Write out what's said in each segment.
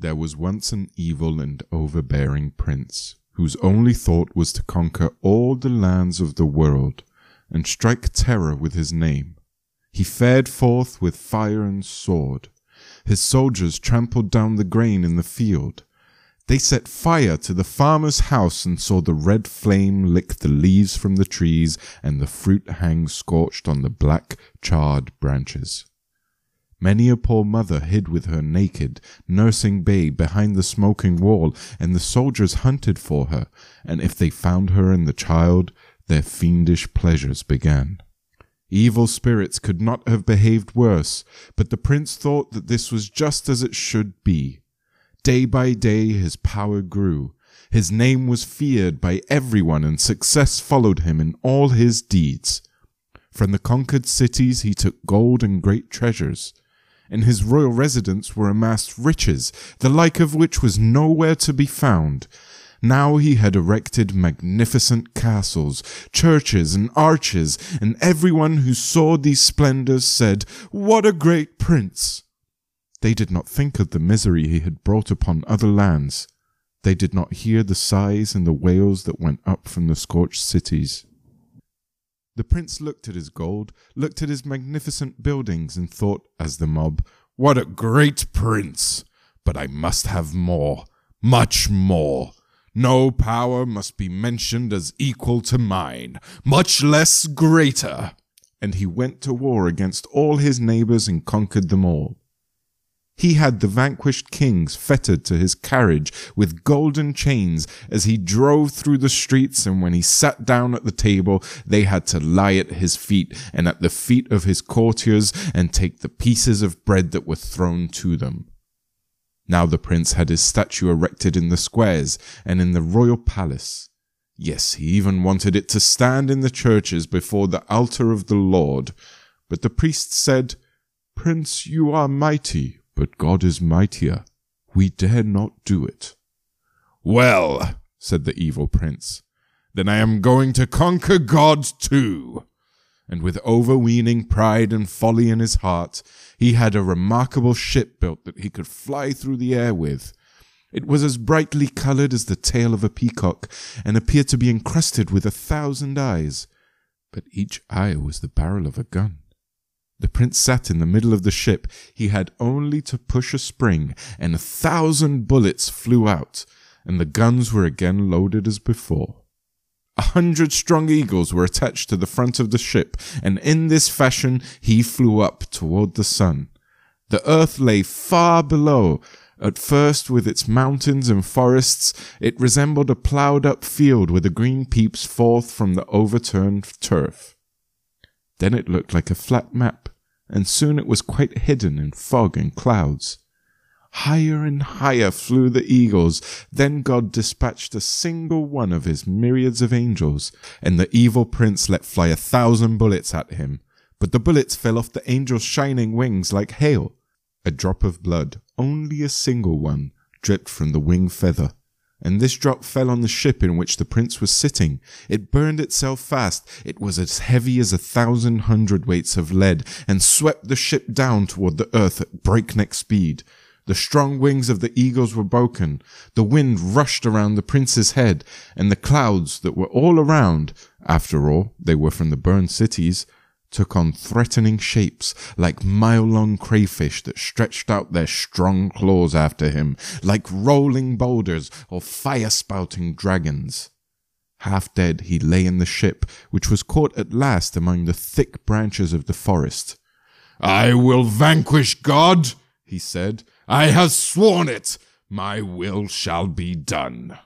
There was once an evil and overbearing prince, whose only thought was to conquer all the lands of the world and strike terror with his name. He fared forth with fire and sword. His soldiers trampled down the grain in the field. They set fire to the farmer's house and saw the red flame lick the leaves from the trees and the fruit hang scorched on the black, charred branches. Many a poor mother hid with her naked, nursing babe behind the smoking wall, and the soldiers hunted for her, and if they found her and the child, their fiendish pleasures began. Evil spirits could not have behaved worse, but the prince thought that this was just as it should be. Day by day his power grew. His name was feared by everyone, and success followed him in all his deeds. From the conquered cities he took gold and great treasures. In his royal residence were amassed riches, the like of which was nowhere to be found. Now he had erected magnificent castles, churches, and arches, and everyone who saw these splendors said, What a great prince! They did not think of the misery he had brought upon other lands. They did not hear the sighs and the wails that went up from the scorched cities. The prince looked at his gold, looked at his magnificent buildings, and thought, as the mob, What a great prince! But I must have more, much more. No power must be mentioned as equal to mine, much less greater. And he went to war against all his neighbors and conquered them all. He had the vanquished kings fettered to his carriage with golden chains as he drove through the streets, and when he sat down at the table, they had to lie at his feet and at the feet of his courtiers and take the pieces of bread that were thrown to them. Now the prince had his statue erected in the squares and in the royal palace. Yes, he even wanted it to stand in the churches before the altar of the Lord. But the priests said, Prince, you are mighty but God is mightier. We dare not do it. Well, said the evil prince, then I am going to conquer God too. And with overweening pride and folly in his heart, he had a remarkable ship built that he could fly through the air with. It was as brightly colored as the tail of a peacock, and appeared to be encrusted with a thousand eyes. But each eye was the barrel of a gun. The prince sat in the middle of the ship. He had only to push a spring, and a thousand bullets flew out, and the guns were again loaded as before. A hundred strong eagles were attached to the front of the ship, and in this fashion he flew up toward the sun. The earth lay far below. At first, with its mountains and forests, it resembled a ploughed up field where the green peeps forth from the overturned turf. Then it looked like a flat map, and soon it was quite hidden in fog and clouds. Higher and higher flew the eagles. Then God dispatched a single one of his myriads of angels, and the evil prince let fly a thousand bullets at him. But the bullets fell off the angel's shining wings like hail. A drop of blood, only a single one, dripped from the wing feather and this drop fell on the ship in which the prince was sitting. It burned itself fast. It was as heavy as a thousand hundredweights of lead, and swept the ship down toward the earth at breakneck speed. The strong wings of the eagles were broken. The wind rushed around the prince's head, and the clouds that were all around, after all, they were from the burned cities, took on threatening shapes like mile long crayfish that stretched out their strong claws after him, like rolling boulders or fire spouting dragons. Half dead, he lay in the ship, which was caught at last among the thick branches of the forest. I will vanquish God, he said. I have sworn it. My will shall be done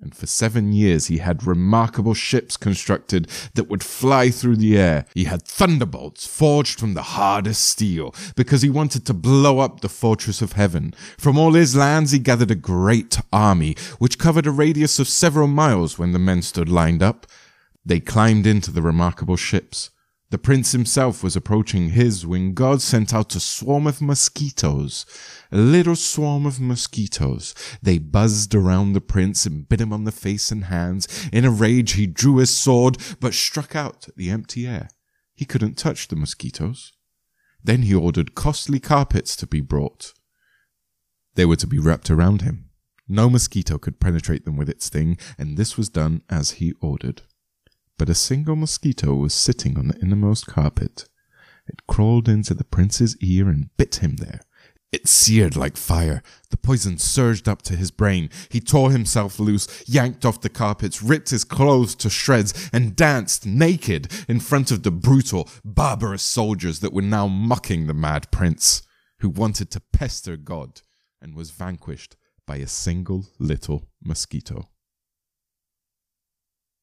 and for seven years he had remarkable ships constructed that would fly through the air. He had thunderbolts forged from the hardest steel, because he wanted to blow up the fortress of heaven. From all his lands he gathered a great army, which covered a radius of several miles when the men stood lined up. They climbed into the remarkable ships. The prince himself was approaching his when God sent out a swarm of mosquitoes. A little swarm of mosquitoes. They buzzed around the prince and bit him on the face and hands. In a rage, he drew his sword, but struck out at the empty air. He couldn't touch the mosquitoes. Then he ordered costly carpets to be brought. They were to be wrapped around him. No mosquito could penetrate them with its sting, and this was done as he ordered. But a single mosquito was sitting on the innermost carpet. It crawled into the prince's ear and bit him there. It seared like fire. The poison surged up to his brain. He tore himself loose, yanked off the carpets, ripped his clothes to shreds, and danced naked in front of the brutal, barbarous soldiers that were now mocking the mad prince, who wanted to pester God and was vanquished by a single little mosquito.